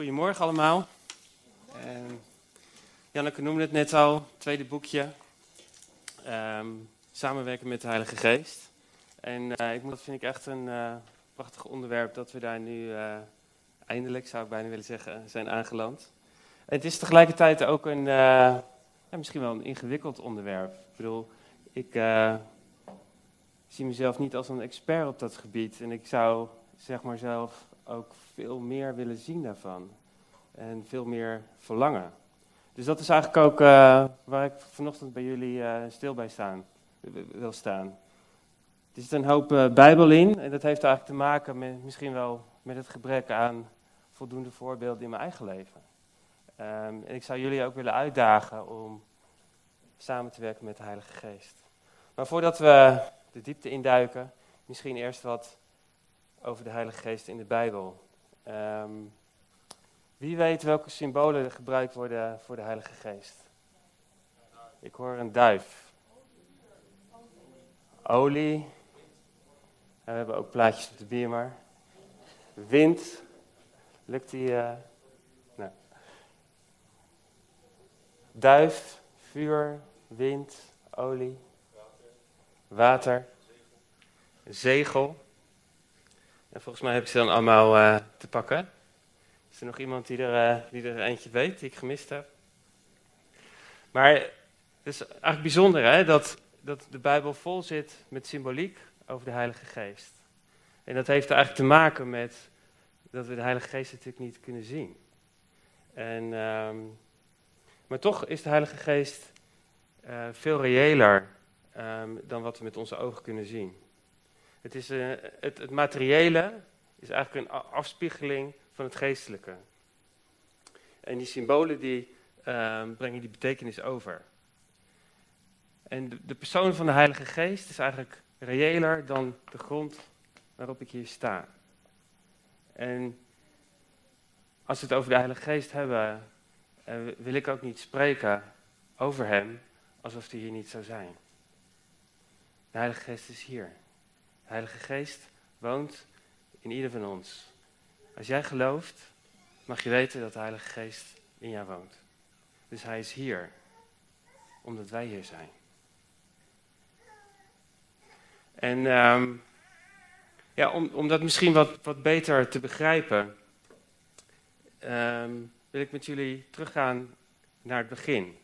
Goedemorgen allemaal. Uh, Janneke noemde het net al, tweede boekje. Ehm, samenwerken met de Heilige Geest. En uh, ik, dat vind ik echt een uh, prachtig onderwerp dat we daar nu uh, eindelijk, zou ik bijna willen zeggen, zijn aangeland. Het is tegelijkertijd ook een, ja, misschien wel een ingewikkeld onderwerp. Ik bedoel, ik zie mezelf niet als een expert op dat gebied. En ik zou zeg maar zelf ook veel meer willen zien daarvan. En veel meer verlangen. Dus dat is eigenlijk ook uh, waar ik vanochtend bij jullie uh, stil bij staan, wil staan. Er zit een hoop uh, Bijbel in en dat heeft eigenlijk te maken met misschien wel met het gebrek aan voldoende voorbeelden in mijn eigen leven. Um, en ik zou jullie ook willen uitdagen om samen te werken met de Heilige Geest. Maar voordat we de diepte induiken, misschien eerst wat over de Heilige Geest in de Bijbel. Um, wie weet welke symbolen gebruikt worden voor de Heilige Geest? Ik hoor een duif. Olie. We hebben ook plaatjes op de biermar. Wind. Lukt die? Uh... Nou. Duif, vuur, wind, olie, water, zegel. En volgens mij heb ik ze dan allemaal uh, te pakken. Is er nog iemand die er, uh, die er eentje weet, die ik gemist heb? Maar het is eigenlijk bijzonder hè, dat, dat de Bijbel vol zit met symboliek over de Heilige Geest. En dat heeft eigenlijk te maken met dat we de Heilige Geest natuurlijk niet kunnen zien. En, um, maar toch is de Heilige Geest uh, veel reëler um, dan wat we met onze ogen kunnen zien. Het, is, uh, het, materiële is eigenlijk een afspiegeling van het geestelijke. En die symbolen die uh, brengen die betekenis over. En de, persoon van de Heilige Geest is eigenlijk reëler dan de grond waarop ik hier sta. En als we het over de Heilige Geest hebben, uh, wil ik ook niet spreken over Hem alsof hij hier niet zou zijn. De Heilige Geest is hier. Heilige Geest woont in ieder van ons. Als jij gelooft, mag je weten dat de Heilige Geest in jou woont. Dus hij is hier, omdat wij hier zijn. En um, ja, om, om dat misschien wat, wat beter te begrijpen, um, wil ik met jullie teruggaan naar het begin.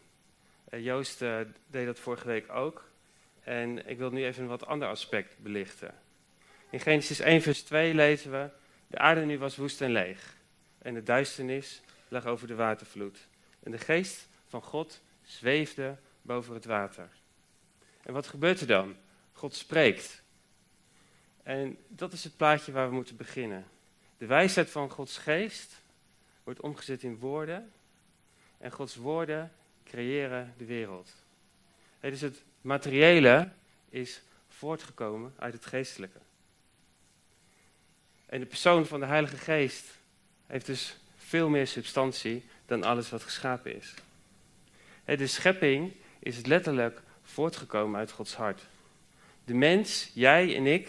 Uh, Joost uh, deed dat vorige week ook. En ik wil nu even een wat ander aspect belichten. In Genesis 1, vers 2 lezen we: De aarde nu was woest en leeg. En de duisternis lag over de watervloed. En de geest van God zweefde boven het water. En wat gebeurt er dan? God spreekt. En dat is het plaatje waar we moeten beginnen. De wijsheid van Gods geest wordt omgezet in woorden. En Gods woorden creëren de wereld. Het is het materiële is voortgekomen uit het geestelijke. En de persoon van de Heilige Geest heeft dus veel meer substantie dan alles wat geschapen is. De schepping is letterlijk voortgekomen uit Gods hart. De mens, jij en ik,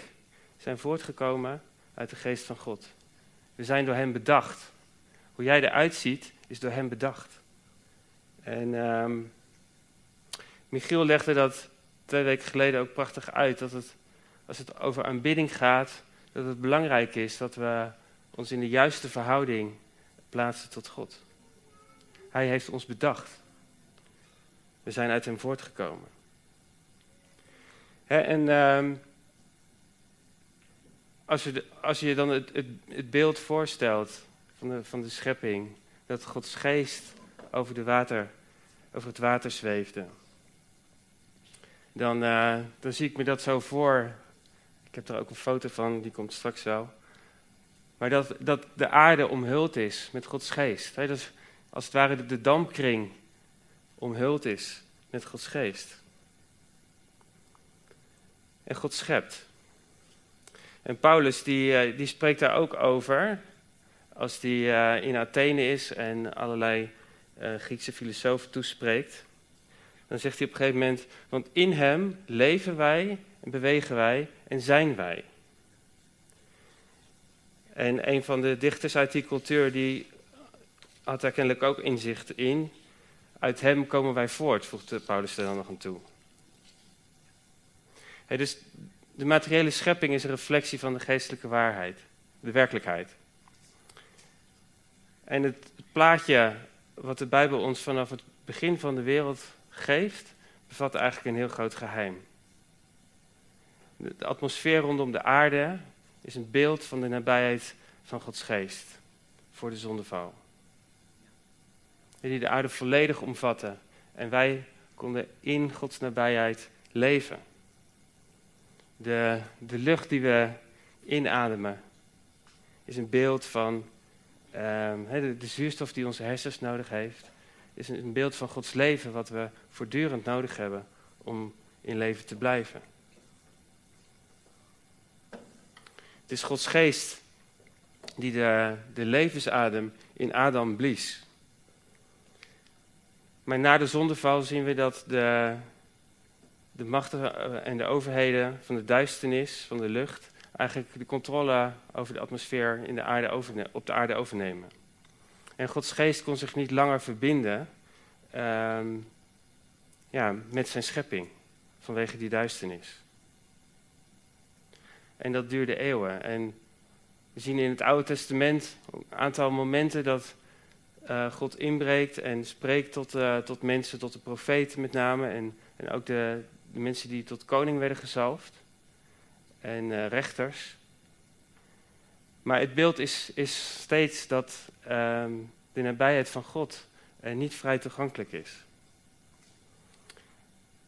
zijn voortgekomen uit de geest van God. We zijn door Hem bedacht. Hoe jij eruit ziet, is door Hem bedacht. En um, Michiel legde dat twee weken geleden ook prachtig uit. Dat het, als het over aanbidding gaat, dat het belangrijk is dat we ons in de juiste verhouding plaatsen tot God. Hij heeft ons bedacht. We zijn uit hem voortgekomen. en uh, als, je als je dan het, het, het, beeld voorstelt van de, van de schepping, dat Gods geest over, de water, over het water zweefde, dan, uh, dan zie ik me dat zo voor heb er ook een foto van, die komt straks wel. Maar dat, dat de aarde omhuld is met Gods geest. Dat als het ware de, dampkring omhuld is met Gods geest. En God schept. En Paulus die, eh, die spreekt daar ook over. Als hij uh, in Athene is en allerlei Griekse filosofen toespreekt. Dan zegt hij op een gegeven moment, want in hem leven wij en bewegen wij en zijn wij. En een van de dichters uit die cultuur die had daar kennelijk ook inzicht in. Uit hem komen wij voort, voegde Paulus er dan nog aan toe. dus de materiële schepping is een reflectie van de geestelijke waarheid, de werkelijkheid. En het plaatje wat de Bijbel ons vanaf het begin van de wereld geeft, bevat eigenlijk een heel groot geheim. De atmosfeer rondom de aarde is een beeld van de nabijheid van Gods geest voor de zondeval. Die de aarde volledig omvatten en wij konden in Gods nabijheid leven. De, de lucht die we inademen is een beeld van de, de, zuurstof die onze hersens nodig heeft. Is een, beeld van Gods leven wat we voortdurend nodig hebben om in leven te blijven. Het is Gods geest die de, de levensadem in Adam blies. Maar na de zondeval zien we dat de, de machten en de overheden van de duisternis, van de lucht, eigenlijk de controle over de atmosfeer in de aarde op de aarde overnemen. En Gods geest kon zich niet langer verbinden ehm, ja, met zijn schepping vanwege die duisternis. En dat duurde eeuwen. En we zien in het Oude Testament een aantal momenten dat uh, God inbreekt en spreekt tot, uh, tot mensen, tot de profeten met name. En, en ook de, de mensen die tot koning werden gezalfd. En uh, rechters. Maar het beeld is, is steeds dat ehm, de nabijheid van God niet vrij toegankelijk is.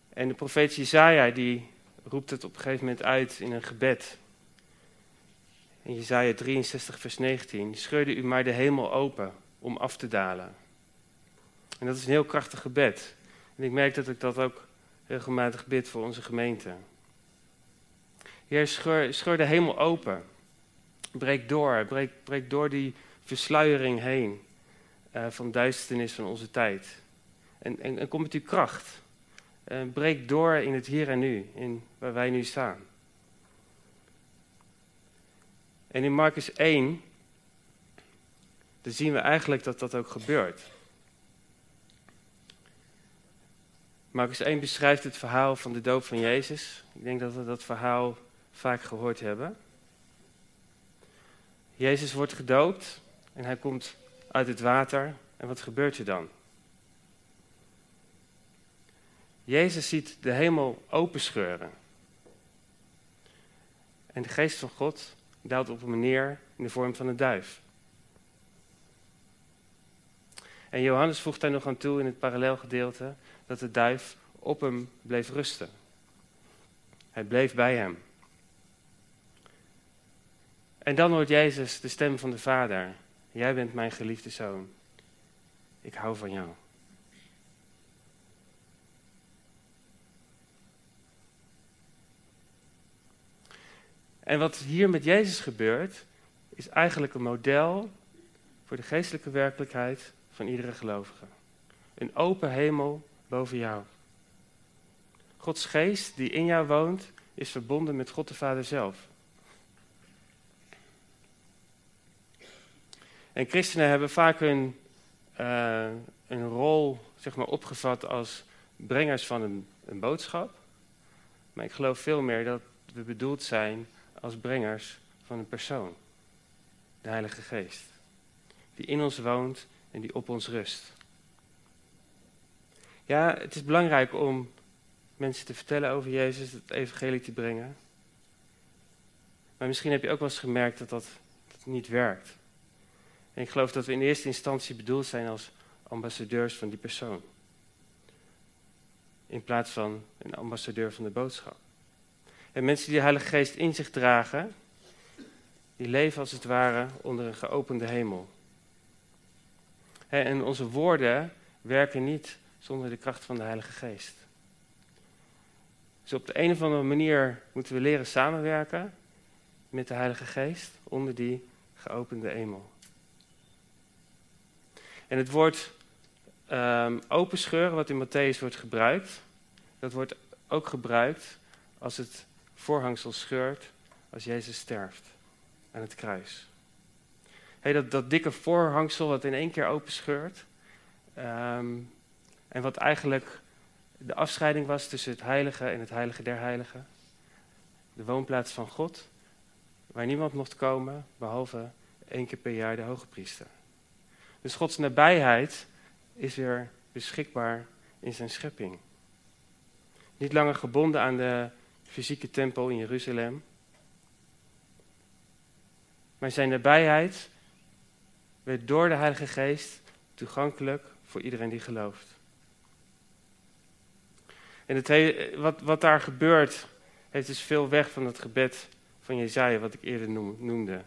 En de profeet Jezaja die roept het op een gegeven moment uit in een gebed. In Jezaja 63 vers 19. Scheurde u maar de hemel open om af te dalen. En dat is een heel krachtig gebed. En ik merk dat ik dat ook regelmatig bid voor onze gemeente. Heer, scheur, scheur de hemel open. Breek door, breek, breek door die versluiering heen uh, van duisternis van onze tijd. En, en, en kom met uw kracht. Uh, breek door in het hier en nu, in waar wij nu staan. En in Marcus 1, dan zien we eigenlijk dat dat ook gebeurt. Marcus 1 beschrijft het verhaal van de doop van Jezus. Ik denk dat we dat verhaal vaak gehoord hebben. Jezus wordt gedoopt en hij komt uit het water. En wat gebeurt er dan? Jezus ziet de hemel openscheuren. En de geest van God daalt op hem neer in de vorm van een duif. En Johannes voegt daar nog aan toe in het parallelgedeelte dat de duif op hem bleef rusten. Hij bleef bij hem. En dan hoort Jezus de stem van de Vader. Jij bent mijn geliefde zoon. Ik hou van jou. En wat hier met Jezus gebeurt, is eigenlijk een model voor de geestelijke werkelijkheid van iedere gelovige. Een open hemel boven jou. Gods geest die in jou woont, is verbonden met God de Vader zelf. En christenen hebben vaak hun, uh, een rol zeg maar, opgevat als brengers van een, een boodschap. Maar ik geloof veel meer dat we bedoeld zijn als brengers van een persoon. De Heilige Geest. Die in ons woont en die op ons rust. Ja, het is belangrijk om mensen te vertellen over Jezus, het evangelie te brengen. Maar misschien heb je ook wel eens gemerkt dat, dat niet werkt. En ik geloof dat we in eerste instantie bedoeld zijn als ambassadeurs van die persoon. In plaats van een ambassadeur van de boodschap. En mensen die de Heilige Geest in zich dragen, die leven als het ware onder een geopende hemel. En onze woorden werken niet zonder de kracht van de Heilige Geest. Dus op de een of andere manier moeten we leren samenwerken met de Heilige Geest onder die geopende hemel. En het woord um, openscheuren, wat in Matthäus wordt gebruikt, dat wordt ook gebruikt als het voorhangsel scheurt als Jezus sterft aan het kruis. Hey, dat, dat dikke voorhangsel dat in één keer openscheurt. Um, en wat eigenlijk de afscheiding was tussen het heilige en het heilige der heiligen. De woonplaats van God, waar niemand mocht komen, behalve één keer per jaar de hoge priester. Dus Gods nabijheid is weer beschikbaar in zijn schepping. Niet langer gebonden aan de fysieke tempel in Jeruzalem. Maar zijn nabijheid werd door de Heilige Geest toegankelijk voor iedereen die gelooft. En het wat, wat daar gebeurt, heeft dus veel weg van het gebed van Jezaja, wat ik eerder noemde.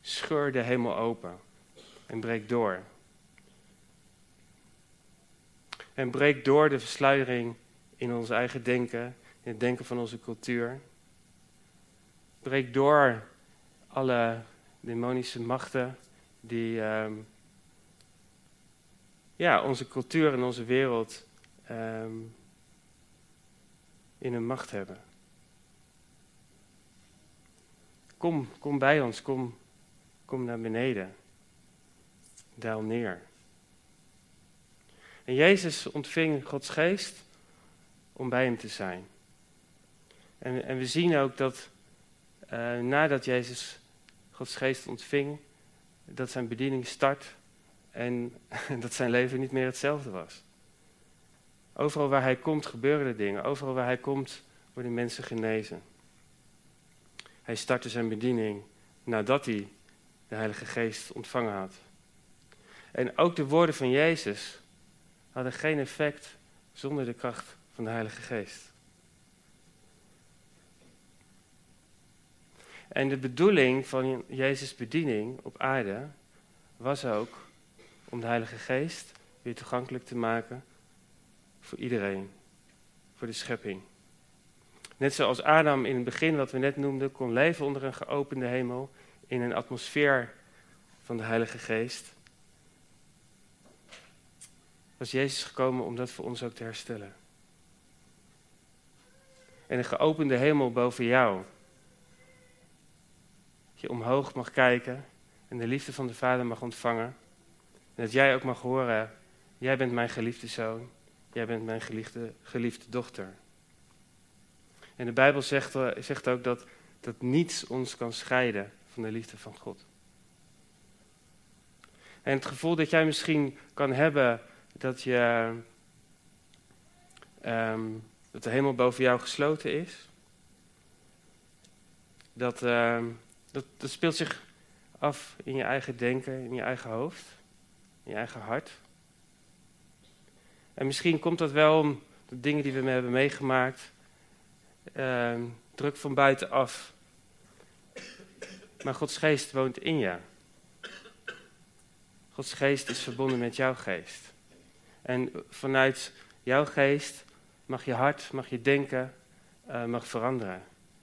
Scheur de hemel open en breek door. En breek door de versluiering in ons eigen denken, in het denken van onze cultuur. Breek door alle demonische machten die um, ja, onze cultuur en onze wereld um, in hun macht hebben. Kom, kom bij ons, kom, kom naar beneden. Daal neer. En Jezus ontving Gods geest om bij hem te zijn. En, en we zien ook dat uh, nadat Jezus Gods geest ontving, dat zijn bediening start en dat zijn leven niet meer hetzelfde was. Overal waar hij komt gebeuren er dingen. Overal waar hij komt worden mensen genezen. Hij startte zijn bediening nadat hij de Heilige Geest ontvangen had. En ook de woorden van Jezus hadden geen effect zonder de kracht van de Heilige Geest. En de bedoeling van Jezus' bediening op aarde was ook om de Heilige Geest weer toegankelijk te maken voor iedereen, voor de schepping. Net zoals Adam in het begin, wat we net noemden, kon leven onder een geopende hemel, in een atmosfeer van de Heilige Geest, was Jezus gekomen om dat voor ons ook te herstellen. En een geopende hemel boven jou. Dat je omhoog mag kijken en de liefde van de Vader mag ontvangen. En dat jij ook mag horen, jij bent mijn geliefde zoon, jij bent mijn geliefde, geliefde dochter. En de Bijbel zegt, eh, zegt ook dat, dat niets ons kan scheiden van de liefde van God. En het gevoel dat jij misschien kan hebben dat, je, um, dat de hemel boven jou gesloten is, dat, uh, dat, dat speelt zich af in je eigen denken, in je eigen hoofd, in je eigen hart. En misschien komt dat wel om de dingen die we hebben meegemaakt, uh, druk van buitenaf. Maar Gods geest woont in je. Gods geest is verbonden met jouw geest. En vanuit jouw geest mag je hart, mag je denken, uh, mag veranderen.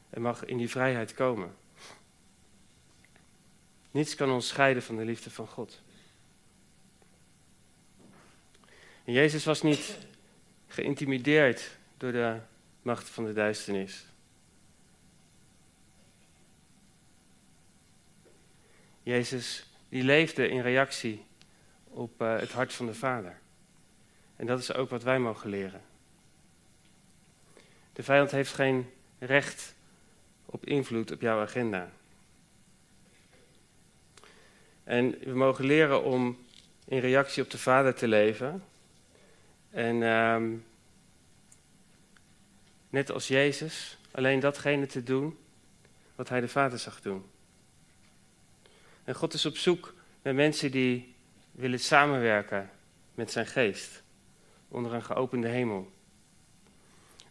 En mag in die vrijheid komen. Niets kan ons scheiden van de liefde van God. Jezus was niet geïntimideerd door de macht van de duisternis. Jezus die leefde in reactie op uh, het hart van de Vader. En dat is ook wat wij mogen leren. De vijand heeft geen recht op invloed op jouw agenda. En we mogen leren om in reactie op de Vader te leven. En uh, net als Jezus, alleen datgene te doen wat hij de Vader zag doen. En God is op zoek naar mensen die willen samenwerken met zijn geest onder een geopende hemel.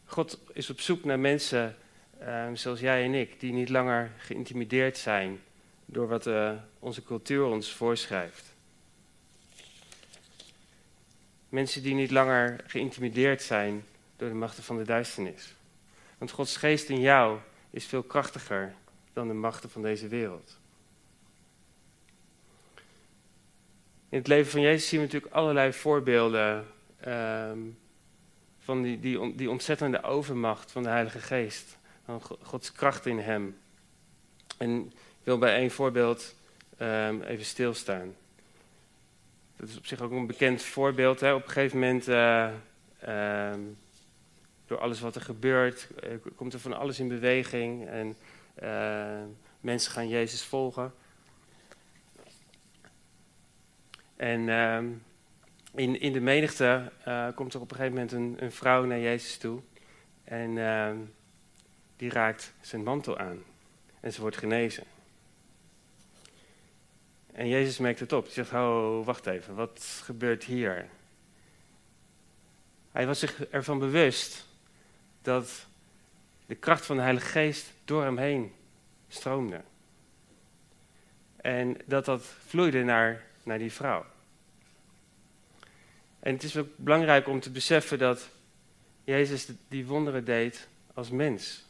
God is op zoek naar mensen uh, zoals jij en ik, die niet langer geïntimideerd zijn door wat uh, onze cultuur ons voorschrijft. Mensen die niet langer geïntimideerd zijn door de machten van de duisternis. Want Gods geest in jou is veel krachtiger dan de machten van deze wereld. In het leven van Jezus zien we natuurlijk allerlei voorbeelden um, van die, die, die ontzettende overmacht van de Heilige Geest. Van Gods kracht in hem. En ik wil bij één voorbeeld ehm, even stilstaan. Dat is op zich ook een bekend voorbeeld. Hè. Op een gegeven moment, eh, ehm, door alles wat er gebeurt, eh, komt er van alles in beweging. En mensen gaan Jezus volgen. En ehm, in, in de menigte komt er op een gegeven moment een, een vrouw naar Jezus toe. En ehm, die raakt zijn mantel aan. En ze wordt genezen. En Jezus merkt het op. Hij zegt, oh, wacht even, wat gebeurt hier? Hij was zich ervan bewust dat de kracht van de Heilige Geest door hem heen stroomde. En dat dat vloeide naar, naar die vrouw. En het is ook belangrijk om te beseffen dat Jezus die wonderen deed als mens.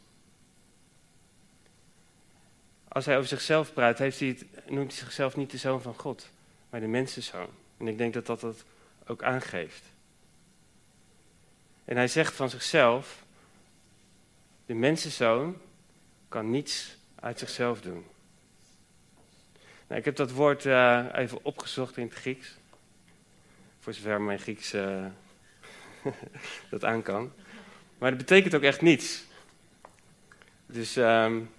Als hij over zichzelf praat, heeft hij het, noemt hij zichzelf niet de zoon van God, maar de mensenzoon. En ik denk dat dat dat ook aangeeft. En hij zegt van zichzelf, de mensenzoon kan niets uit zichzelf doen. Nou, ik heb dat woord uh, even opgezocht in het Grieks. Voor zover mijn Grieks uh, dat aan kan. Maar dat betekent ook echt niets. Dus um,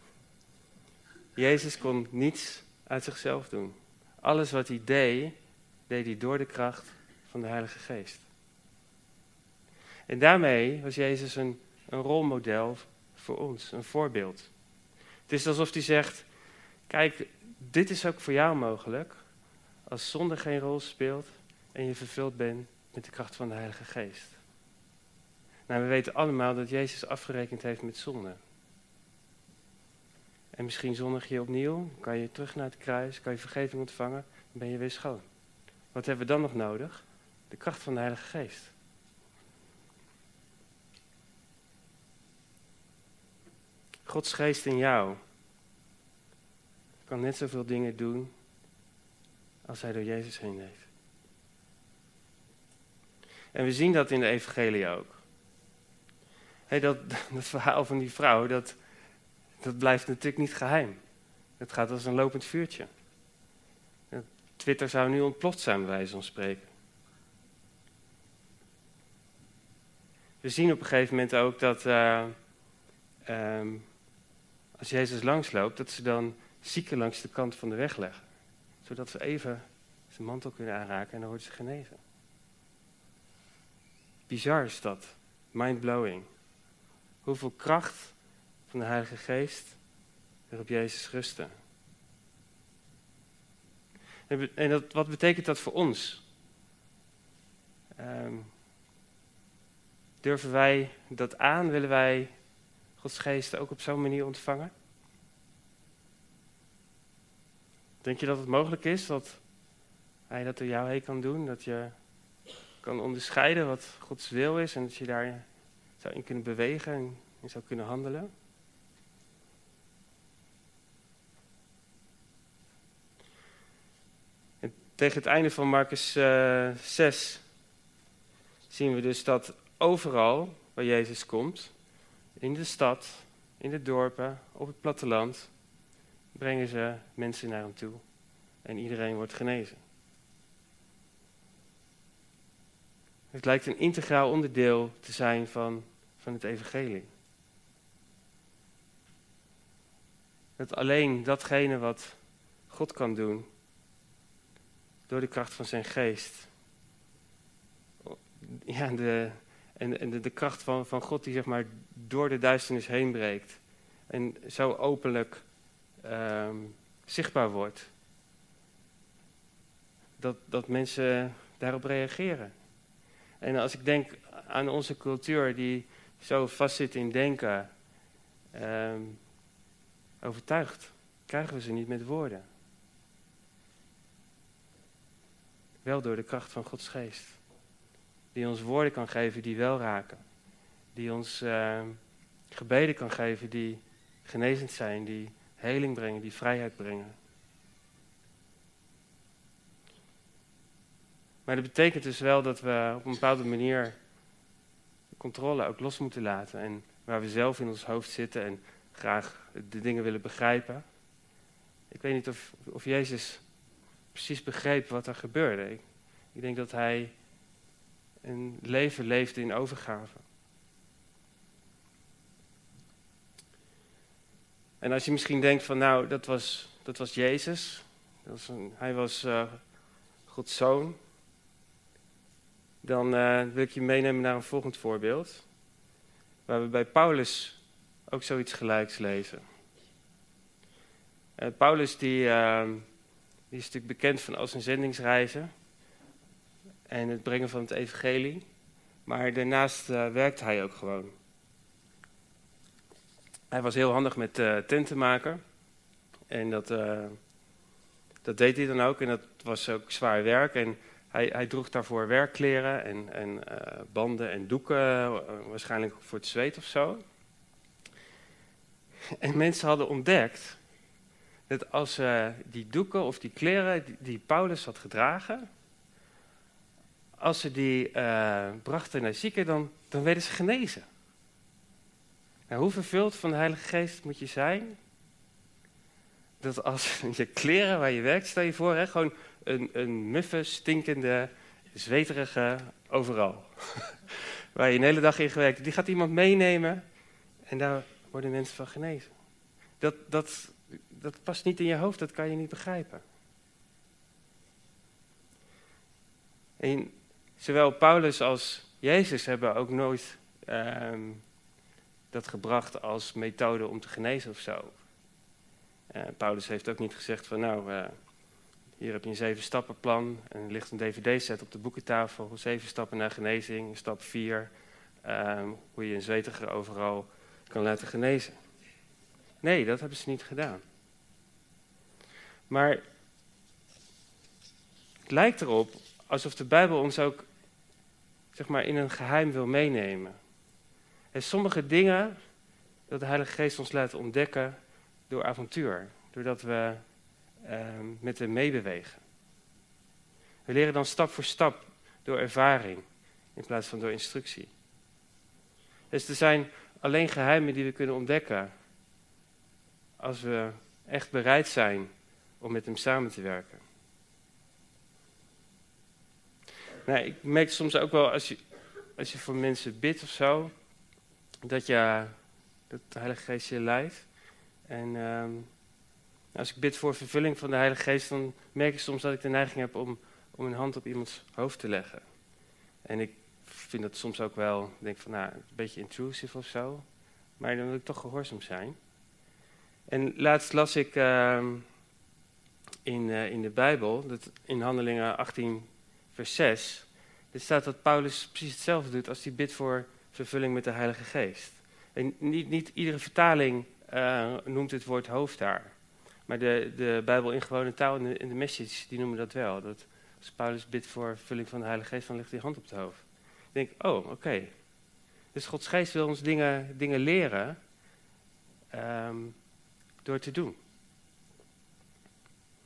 Jezus kon niets uit zichzelf doen. Alles wat hij deed, deed hij door de kracht van de Heilige Geest. En daarmee was Jezus een, een rolmodel voor ons, een voorbeeld. Het is alsof hij zegt: Kijk, dit is ook voor jou mogelijk. Als zonde geen rol speelt en je vervuld bent met de kracht van de Heilige Geest. Nou, we weten allemaal dat Jezus afgerekend heeft met zonde. En misschien zondig je opnieuw, kan je terug naar het kruis, kan je vergeving ontvangen, dan ben je weer schoon. Wat hebben we dan nog nodig? De kracht van de Heilige Geest. Gods geest in jou kan net zoveel dingen doen als hij door Jezus heen deed. En we zien dat in de evangelie ook. Hey, dat, dat verhaal van die vrouw, dat, dat blijft natuurlijk niet geheim. Het gaat als een lopend vuurtje. Twitter zou nu ontploft zijn, bij wijze van spreken. We zien op een gegeven moment ook dat uh, um, als Jezus langsloopt, dat ze dan zieken langs de kant van de weg leggen. Zodat ze even zijn mantel kunnen aanraken en dan worden ze genezen. Bizar is dat. Mindblowing. Hoeveel kracht van de Heilige Geest er op Jezus rusten. En dat, wat betekent dat voor ons? Um, durven wij dat aan? Willen wij Gods Geest ook op zo'n manier ontvangen? Denk je dat het mogelijk is dat Hij dat door jou heen kan doen? Dat je kan onderscheiden wat Gods wil is en dat je daar zou in kunnen bewegen en zou kunnen handelen? Tegen het einde van Marcus uh, eh, 6 zien we dus dat overal waar Jezus komt, in de stad, in de dorpen, op het platteland, brengen ze mensen naar hem toe. En iedereen wordt genezen. Het lijkt een integraal onderdeel te zijn van, van het evangelie. Dat alleen datgene wat God kan doen, door de kracht van zijn geest. Ja, de, en, de, de, kracht van, van God die zeg maar door de duisternis heen breekt. En zo openlijk ehm, zichtbaar wordt. Dat, dat mensen daarop reageren. En als ik denk aan onze cultuur die zo vastzit in denken, um, overtuigd, krijgen we ze niet met woorden. Wel door de kracht van Gods geest. Die ons woorden kan geven die wel raken. Die ons uh, gebeden kan geven die genezend zijn, die heling brengen, die vrijheid brengen. Maar dat betekent dus wel dat we op een bepaalde manier de controle ook los moeten laten. En waar we zelf in ons hoofd zitten en graag de dingen willen begrijpen, Ik weet niet of, of Jezus precies begreep wat er gebeurde. Ik, denk dat hij een leven leefde in overgave. En als je misschien denkt van nou, dat was, dat was Jezus. Dat was een, hij was uh, Gods zoon. Dan uh, wil ik je meenemen naar een volgend voorbeeld. Waar we bij Paulus ook zoiets gelijks lezen. Uh, Paulus die, die is natuurlijk bekend van al zijn zendingsreizen. En het brengen van het evangelie. Maar daarnaast werkt hij ook gewoon. Hij was heel handig met tenten maken. En dat, dat deed hij dan ook. En dat was ook zwaar werk. En hij, hij droeg daarvoor werkkleren en, en uh, banden en doeken. waarschijnlijk voor het zweet of zo. En mensen hadden ontdekt dat als ze die doeken of die kleren die, die Paulus had gedragen. Als ze die brachten naar zieken, dan, dan werden ze genezen. Nou, hoe vervuld van de Heilige Geest moet je zijn? Dat als je kleren waar je werkt, stel je voor, hè, gewoon een, een muffe, stinkende, zweterige overal. waar je een hele dag in gewerkt die gaat iemand meenemen en daar worden mensen van genezen. Dat, dat, dat past niet in je hoofd, dat kan je niet begrijpen. En zowel Paulus als Jezus hebben ook nooit ehm, dat gebracht als methode om te genezen of zo. Uh, Paulus heeft ook niet gezegd van nou, uh, hier heb je een zeven stappenplan en er ligt een dvd-set op de boekentafel, zeven stappen naar genezing, stap vier, uh, hoe je een zwetiger overal kan laten genezen. Nee, dat hebben ze niet gedaan. Maar het lijkt erop alsof de Bijbel ons ook zeg maar, in een geheim wil meenemen. En sommige dingen dat de Heilige Geest ons laat ontdekken door avontuur, doordat we uh, met hem meebewegen. We leren dan stap voor stap door ervaring in plaats van door instructie. Dus er zijn alleen geheimen die we kunnen ontdekken als we echt bereid zijn om met hem samen te werken. Nou, ik merk soms ook wel als je, als je voor mensen bidt of zo, dat, je, dat de Heilige Geest je leidt. En ehm, als ik bid voor vervulling van de Heilige Geest, dan merk ik soms dat ik de neiging heb om, om een hand op iemands hoofd te leggen. En ik vind dat soms ook wel, denk van nou, een beetje intrusive of zo. Maar dan wil ik toch gehoorzaam zijn. En laatst las ik uh, in, uh, in de Bijbel, dat in Handelingen 18, vers 6, er staat dat Paulus precies hetzelfde doet als hij bidt voor vervulling met de Heilige Geest. En niet, niet iedere vertaling uh, noemt het woord hoofd daar. Maar de, de Bijbel in gewone taal en de, in de message, die noemen dat wel. Dat als Paulus bidt voor vervulling van de Heilige Geest, dan ligt hij hand op het hoofd. Ik denk, oh, oké. Dus Gods Geest wil ons dingen, dingen leren um, door te doen.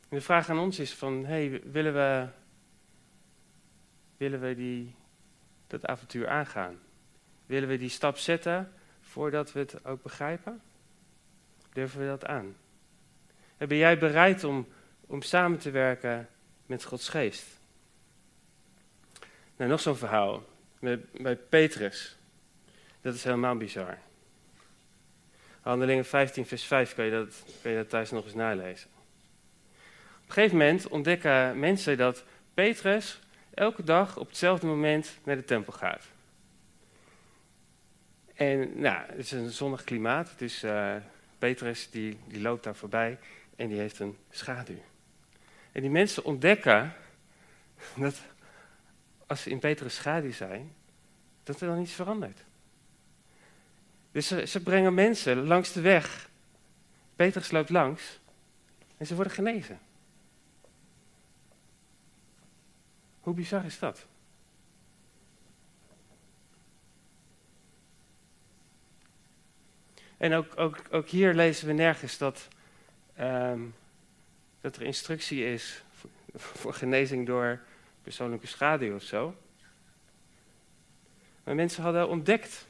En de vraag aan ons is van, hey, willen we, willen we die, dat avontuur aangaan? Willen we die stap zetten voordat we het ook begrijpen? Durven we dat aan? En ben jij bereid om, om samen te werken met Gods geest? Nou, nog zo'n verhaal. Bij Petrus. Dat is helemaal bizar. Handelingen 15, vers 5 kan je, dat, kan je dat thuis nog eens nalezen. Op een gegeven moment ontdekken mensen dat Petrus elke dag op hetzelfde moment naar de tempel gaat. En nou, het is een zonnig klimaat. Uh, Petrus die, die loopt daar voorbij en die heeft een schaduw. En die mensen ontdekken dat als ze in Petrus schaduw zijn, dat er dan iets verandert. Dus ze, ze brengen mensen langs de weg. Petrus loopt langs en ze worden genezen. Hoe bizar is dat? En ook, ook, ook hier lezen we nergens dat, Ehm, dat er instructie is voor, genezing door persoonlijke schaduw of zo. Maar mensen hadden ontdekt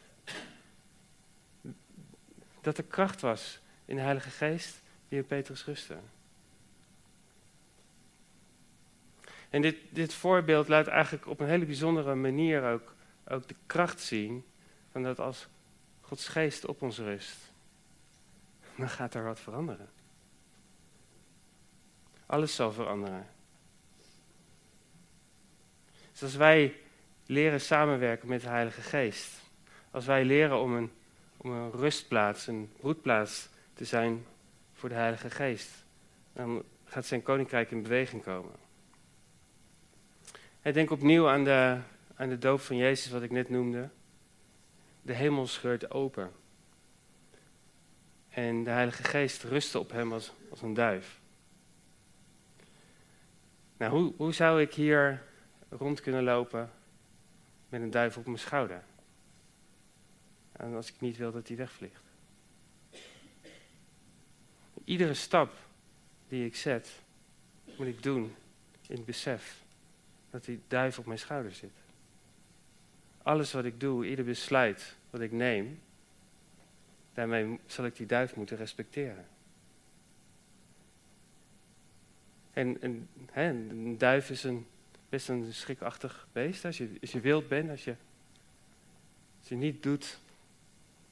dat er kracht was in de Heilige Geest die in Petrus rustte. En dit, dit voorbeeld laat eigenlijk op een hele bijzondere manier ook, ook de kracht zien van dat als Gods geest op ons rust, dan gaat er wat veranderen. Alles zal veranderen. Dus als wij leren samenwerken met de Heilige Geest, als wij leren om een, om een rustplaats, een broedplaats te zijn voor de Heilige Geest, dan gaat zijn koninkrijk in beweging komen. Ik denk opnieuw aan de, aan de doop van Jezus, wat ik net noemde. De hemel scheurt open. En de Heilige Geest rustte op hem als, als een duif. Nou, hoe, hoe zou ik hier rond kunnen lopen met een duif op mijn schouder? En als ik niet wil dat hij wegvliegt. Iedere stap die ik zet, moet ik doen in het besef dat die duif op mijn schouder zit. Alles wat ik doe, ieder besluit wat ik neem, daarmee zal ik die duif moeten respecteren. En, en hè, een duif is een, best een schrikachtig beest. Als je, als je wild bent, als je, als je niet doet,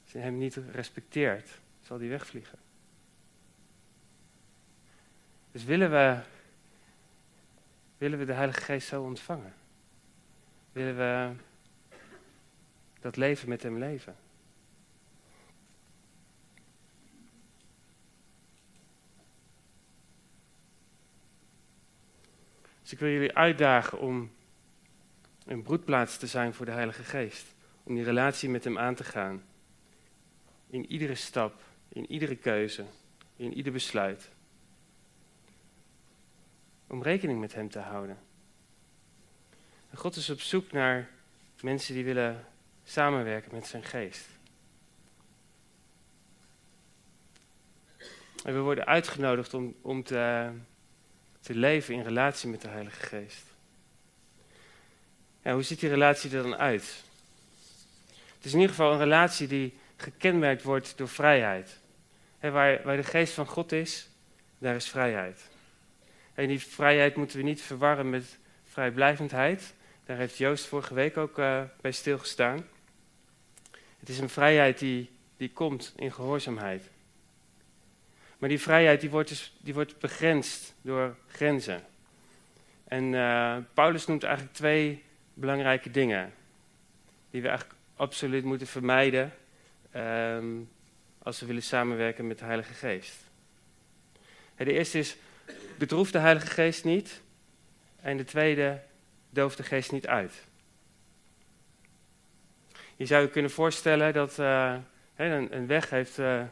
als je hem niet respecteert, zal die wegvliegen. Dus willen we, willen we de Heilige Geest zo ontvangen? Willen we dat leven met hem leven? Ik wil jullie uitdagen om een broedplaats te zijn voor de Heilige Geest. Om die relatie met Hem aan te gaan. In iedere stap, in iedere keuze, in ieder besluit. Om rekening met Hem te houden. En God is op zoek naar mensen die willen samenwerken met Zijn Geest. En we worden uitgenodigd om, om te te leven in relatie met de Heilige Geest. Ja, hoe ziet die relatie er dan uit? Het is in ieder geval een relatie die gekenmerkt wordt door vrijheid. waar, waar de geest van God is, daar is vrijheid. En die vrijheid moeten we niet verwarren met vrijblijvendheid. Daar heeft Joost vorige week ook uh, bij stilgestaan. Het is een vrijheid die, die komt in gehoorzaamheid. Maar die vrijheid die wordt, dus, die wordt begrensd door grenzen. En uh, Paulus noemt eigenlijk twee belangrijke dingen. Die we eigenlijk absoluut moeten vermijden um, als we willen samenwerken met de Heilige Geest. De eerste is, bedroef de Heilige Geest niet. En de tweede, doof de geest niet uit. Je zou je kunnen voorstellen dat uh, een, weg heeft uh,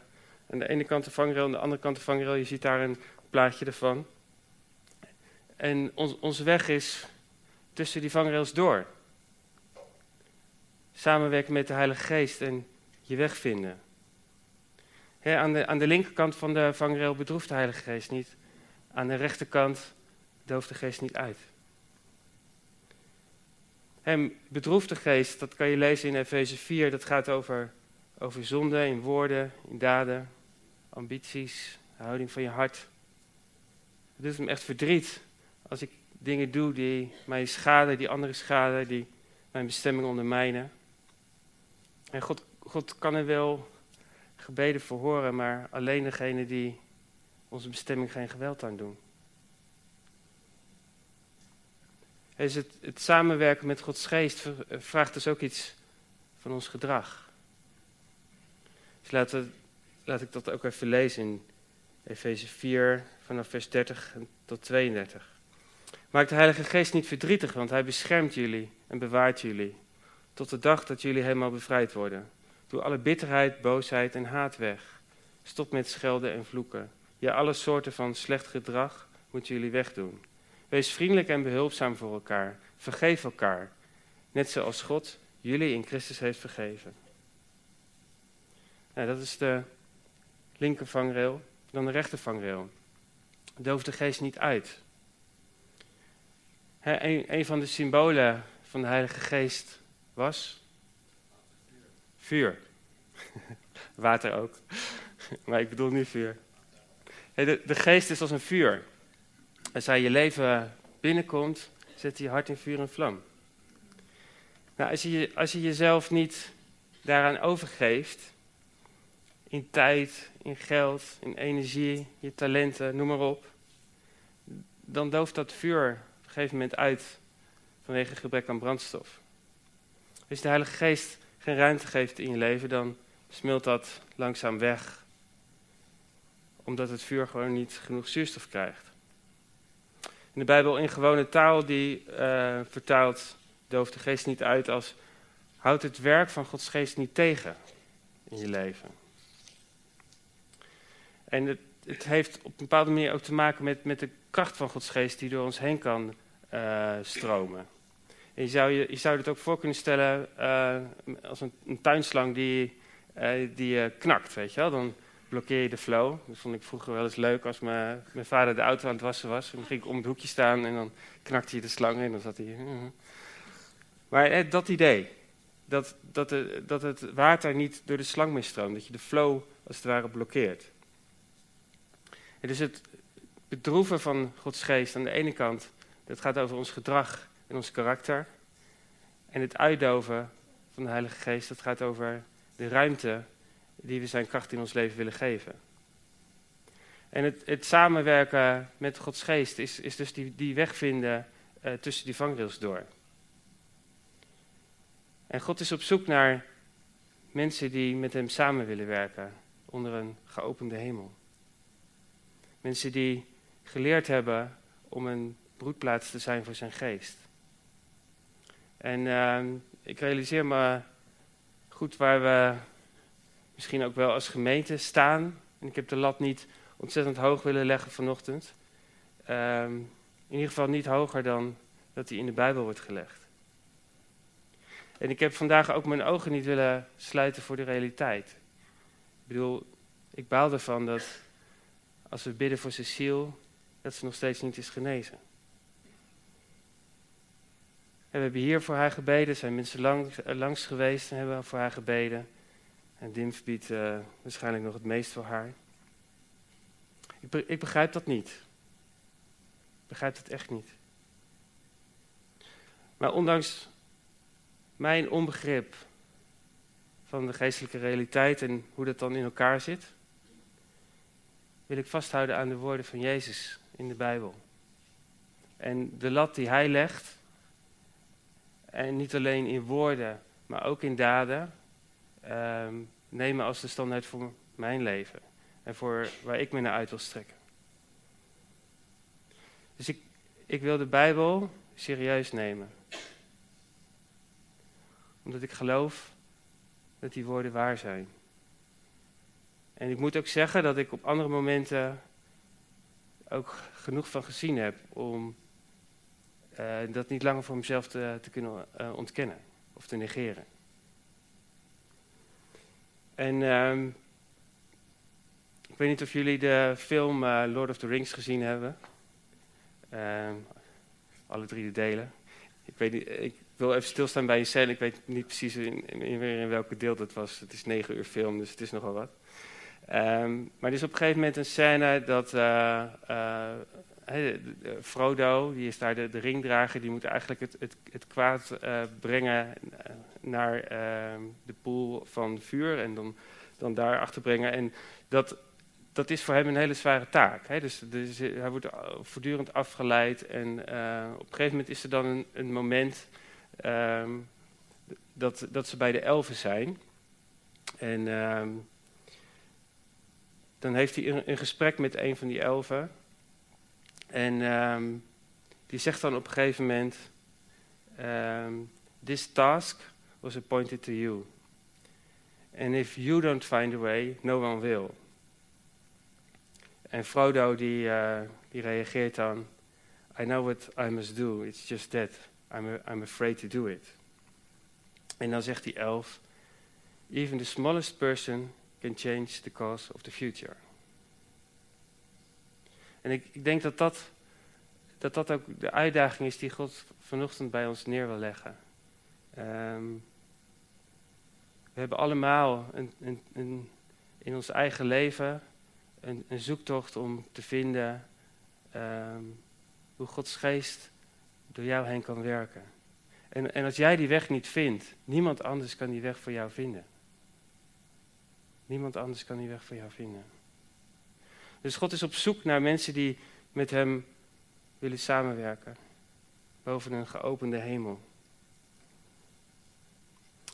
aan de ene kant de vangrail, aan de andere kant de vangrail. Je ziet daar een plaatje ervan. En onze weg is tussen die vangrails door. Samenwerken met de Heilige Geest en je weg vinden. aan, de, aan de linkerkant van de vangrail bedroeft de Heilige Geest niet. Aan de rechterkant dooft de geest niet uit. En bedroeft de geest, dat kan je lezen in Efeze 4, dat gaat over, over zonde in woorden, in daden, ambities, houding van je hart. Het doet me echt verdriet als ik dingen doe die mij schaden, die anderen schaden, die mijn bestemming ondermijnen. En God, God kan er wel gebeden voor horen, maar alleen degene die onze bestemming geen geweld aan doen. Dus het, het samenwerken met Gods geest vraagt dus ook iets van ons gedrag. Dus laat ik dat ook even lezen in Efeze 4, vanaf vers 30 tot 32. Maak de Heilige Geest niet verdrietig, want Hij beschermt jullie en bewaart jullie. Tot de dag dat jullie helemaal bevrijd worden. Doe alle bitterheid, boosheid en haat weg. Stop met schelden en vloeken. Ja, alle soorten van slecht gedrag moeten jullie wegdoen. Wees vriendelijk en behulpzaam voor elkaar. Vergeef elkaar. Net zoals God jullie in Christus heeft vergeven. Nou, dat is de linker vangrail, dan de rechter vangrail. Doof de geest niet uit. een, van de symbolen van de Heilige Geest was vuur. Water ook. maar ik bedoel nu vuur. de, de geest is als een vuur. Als hij je leven binnenkomt, Zet je hart in vuur en vlam. Nou, als je, als je jezelf niet daaraan overgeeft, in tijd, in geld, in energie, je talenten, noem maar op, dan dooft dat vuur op een gegeven moment uit vanwege gebrek aan brandstof. Als je de Heilige Geest geen ruimte geeft in je leven, dan smelt dat langzaam weg, omdat het vuur gewoon niet genoeg zuurstof krijgt. In de Bijbel in gewone taal, die uh, vertaalt dooft de geest niet uit als houd het werk van Gods geest niet tegen in je leven. En het, het, heeft op een bepaalde manier ook te maken met, met de kracht van Gods geest die door ons heen kan uh, stromen. En je zou je, je zou het ook voor kunnen stellen uh, als een, een, tuinslang die, uh, die knakt, weet je. Dan blokkeer je de flow. Dat vond ik vroeger wel eens leuk als mijn, mijn vader de auto aan het wassen was. Dan ging ik om het hoekje staan en dan knakte hij de slang en dan zat hij... Maar dat idee, dat, dat, de, dat het water niet door de slang meer stroomt, dat je de flow als het ware blokkeert. Het is het bedroeven van Gods geest aan de ene kant, dat gaat over ons gedrag en ons karakter. En het uitdoven van de Heilige Geest, dat gaat over de ruimte die we zijn kracht in ons leven willen geven. En het, het samenwerken met Gods Geest is, is dus die, die weg vinden uh, tussen die vangrails door. En God is op zoek naar mensen die met Hem samen willen werken onder een geopende hemel. Mensen die geleerd hebben om een broedplaats te zijn voor zijn geest. En uh, ik realiseer me goed waar we misschien ook wel als gemeente staan. En ik heb de lat niet ontzettend hoog willen leggen vanochtend. Uh, in ieder geval niet hoger dan dat die in de Bijbel wordt gelegd. En ik heb vandaag ook mijn ogen niet willen sluiten voor de realiteit. Ik bedoel, ik baal ervan dat als we bidden voor Cecile, dat ze nog steeds niet is genezen. En we hebben hier voor haar gebeden, zijn mensen langs, eh, langs geweest en hebben voor haar gebeden. En Dimf biedt uh, waarschijnlijk nog het meest voor haar. Ik, ik begrijp dat niet. Ik begrijp het echt niet. Maar ondanks mijn onbegrip van de geestelijke realiteit en hoe dat dan in elkaar zit, wil ik vasthouden aan de woorden van Jezus in de Bijbel. En de lat die hij legt, en niet alleen in woorden, maar ook in daden, ehm, nemen als de standaard voor mijn leven en voor waar ik me naar uit wil strekken. Dus ik, ik wil de Bijbel serieus nemen omdat ik geloof dat die woorden waar zijn. En ik moet ook zeggen dat ik op andere momenten ook genoeg van gezien heb om uh, dat niet langer voor mezelf te, te kunnen uh, ontkennen of te negeren. En uh, ik weet niet of jullie de film uh, Lord of the Rings gezien hebben. Ehm, alle drie de delen. Ik weet niet, ik wil even stilstaan bij een scène. Ik weet niet precies in, in, in welke deel dat was. Het is negen uur film, dus het is nogal wat. Um, maar er is op een gegeven moment een scène dat uh, uh, Frodo, die is daar de, ringdrager, die moet eigenlijk het, het, het kwaad brengen naar ehm, de poel van vuur en dan, dan daar achter brengen. En dat, dat is voor hem een hele zware taak. Dus, hij wordt voortdurend afgeleid en op een gegeven moment is er dan een, een moment um, dat, dat ze bij de elfen zijn. En dan heeft hij een, gesprek met een van die elfen. En um, die zegt dan op een gegeven moment: This task was appointed to you. And if you don't find a way, no one will. En Frodo die, uh, die reageert dan: I know what I must do, it's just that. I'm, I'm afraid to do it. En dan zegt die elf, even the smallest person can change the course of the future. En ik, ik denk dat dat, dat dat ook de uitdaging is die God vanochtend bij ons neer wil leggen. Um, we hebben allemaal een, een, een, in ons eigen leven een, zoektocht om te vinden um, hoe Gods geest door jou heen kan werken. En, en als jij die weg niet vindt, niemand anders kan die weg voor jou vinden. Niemand anders kan die weg voor jou vinden. Dus God is op zoek naar mensen die met Hem willen samenwerken. Boven een geopende hemel.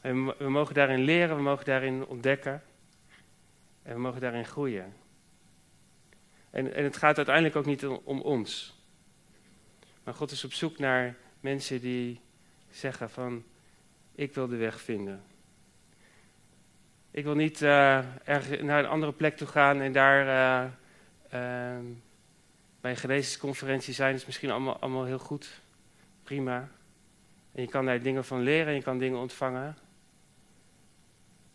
En we mogen daarin leren, we mogen daarin ontdekken. En we mogen daarin groeien. En, en het gaat uiteindelijk ook niet om, ons. Maar God is op zoek naar mensen die zeggen van, ik wil de weg vinden. Ik wil niet uh, ergens naar een andere plek toe gaan en daar uh, uh, bij een genezingsconferentie zijn. Is misschien allemaal, allemaal heel goed, prima. En je kan daar dingen van leren en je kan dingen ontvangen.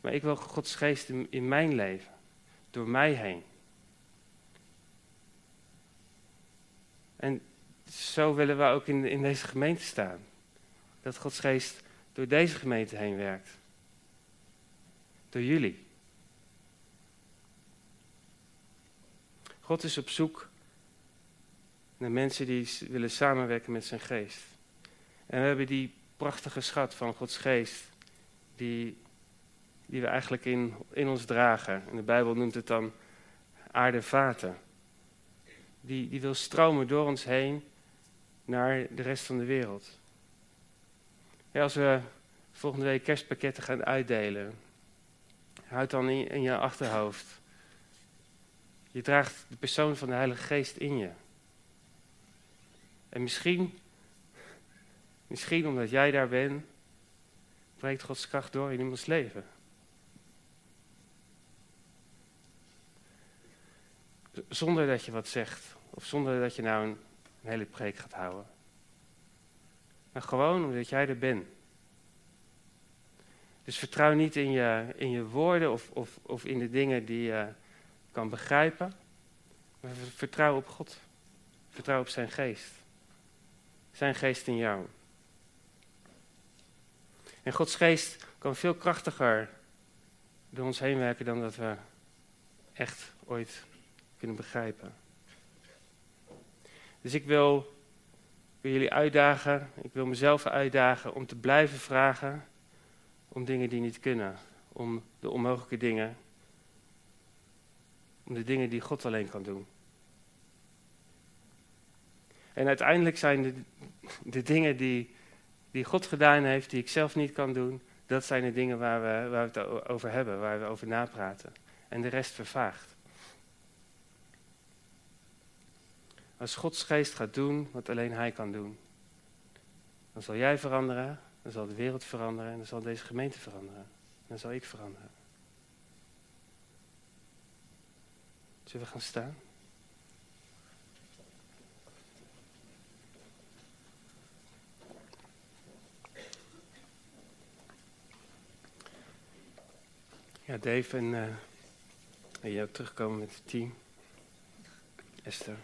Maar ik wil Gods geest in, in mijn leven, door mij heen. En zo willen we ook in, in deze gemeente staan. Dat Gods geest door deze gemeente heen werkt. Door jullie. God is op zoek naar mensen die willen samenwerken met zijn geest. En we hebben die prachtige schat van Gods geest, die, die we eigenlijk in, in ons dragen. En de Bijbel noemt het dan aardevaten. Die, die wil stromen door ons heen naar de rest van de wereld. Ja, als we volgende week kerstpakketten gaan uitdelen, houd dan in, je achterhoofd. Je draagt de persoon van de Heilige Geest in je. En misschien, misschien omdat jij daar bent, breekt Gods kracht door in iemands leven. Zonder dat je wat zegt, of zonder dat je nou een, een hele preek gaat houden. Maar gewoon omdat jij er bent. Dus vertrouw niet in je, in je woorden of, of, of in de dingen die je kan begrijpen. Maar vertrouw op God. Vertrouw op zijn geest. Zijn geest in jou. En Gods geest kan veel krachtiger door ons heen werken dan dat we echt ooit kunnen begrijpen. Dus ik wil, wil jullie uitdagen, ik wil mezelf uitdagen om te blijven vragen om dingen die niet kunnen, om de onmogelijke dingen, om de dingen die God alleen kan doen. En uiteindelijk zijn de, de dingen die, die God gedaan heeft, die ik zelf niet kan doen, dat zijn de dingen waar we, waar we het over hebben, waar we over napraten. En de rest vervaagt. Als Gods geest gaat doen wat alleen Hij kan doen, dan zal jij veranderen, dan zal de wereld veranderen en dan zal deze gemeente veranderen. Dan zal ik veranderen. Zullen we gaan staan? Ja, Dave en, uh, en ook terugkomen met het team. Esther.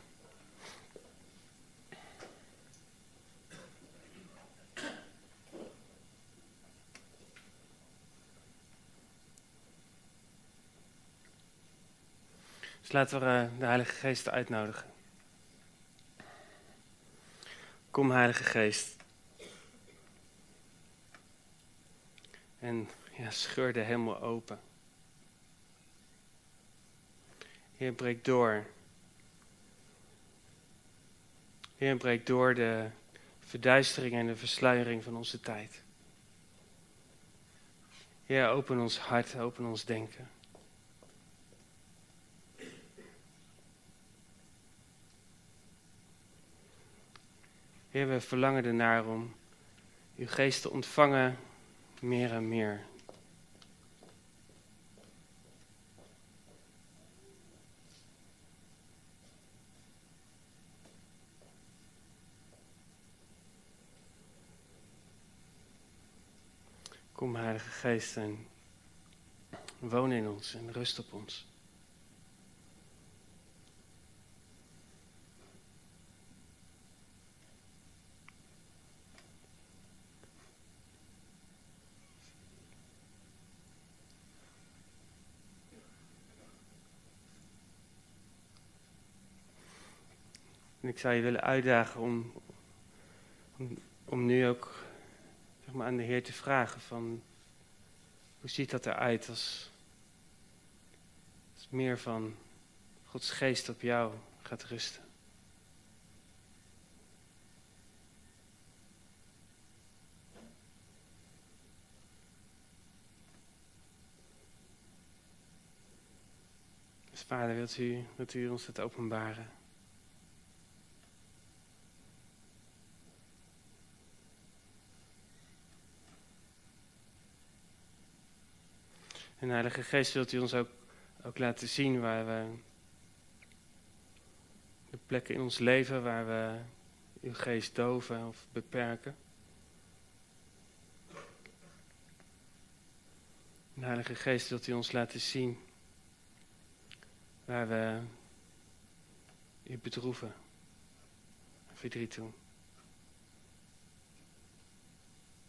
Dus laten we uh, de Heilige Geest uitnodigen. Kom, Heilige Geest. En ja, scheur de hemel open. Heer, breek door. Heer, breek door de verduistering en de versluiering van onze tijd. Heer, open ons hart, open ons denken. We verlangen ernaar om uw geest te ontvangen meer en meer. Kom, Heilige Geest, en woon in ons en rust op ons. En ik zou je willen uitdagen om, Om, nu ook zeg maar, aan de Heer te vragen van hoe ziet dat eruit als, als meer van Gods geest op jou gaat rusten. Dus vader, wilt u, wilt u ons het openbaren? En Heilige Geest, wilt u ons ook, ook laten zien waar we. de plekken in ons leven waar we uw geest doven of beperken. En Heilige Geest, wilt u ons laten zien waar we u bedroeven, verdriet doen.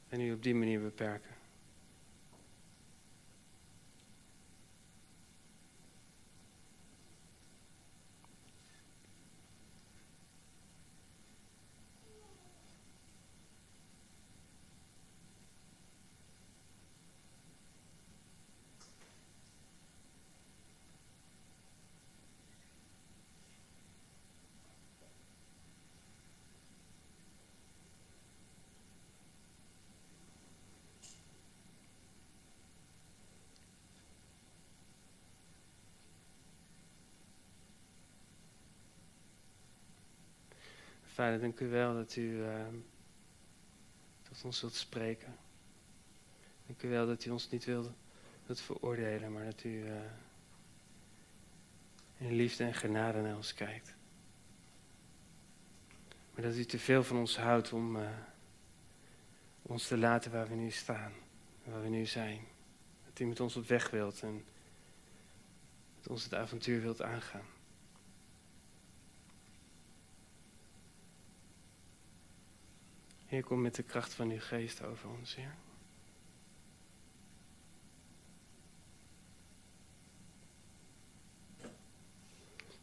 En u op die manier beperken. Vader, dank u wel dat u uh, tot ons wilt spreken. Dank u wel dat u ons niet wilt, veroordelen, maar dat u uh, in liefde en genade naar ons kijkt. Maar dat u te veel van ons houdt om uh, ons te laten waar we nu staan, waar we nu zijn. Dat u met ons op weg wilt en met ons het avontuur wilt aangaan. Heer, kom met de kracht van uw geest over ons, Heer.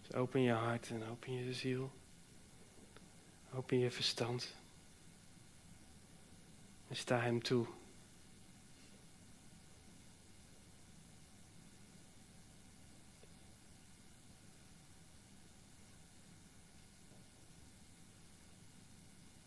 Dus open je hart en open je ziel. Open je verstand. En sta hem toe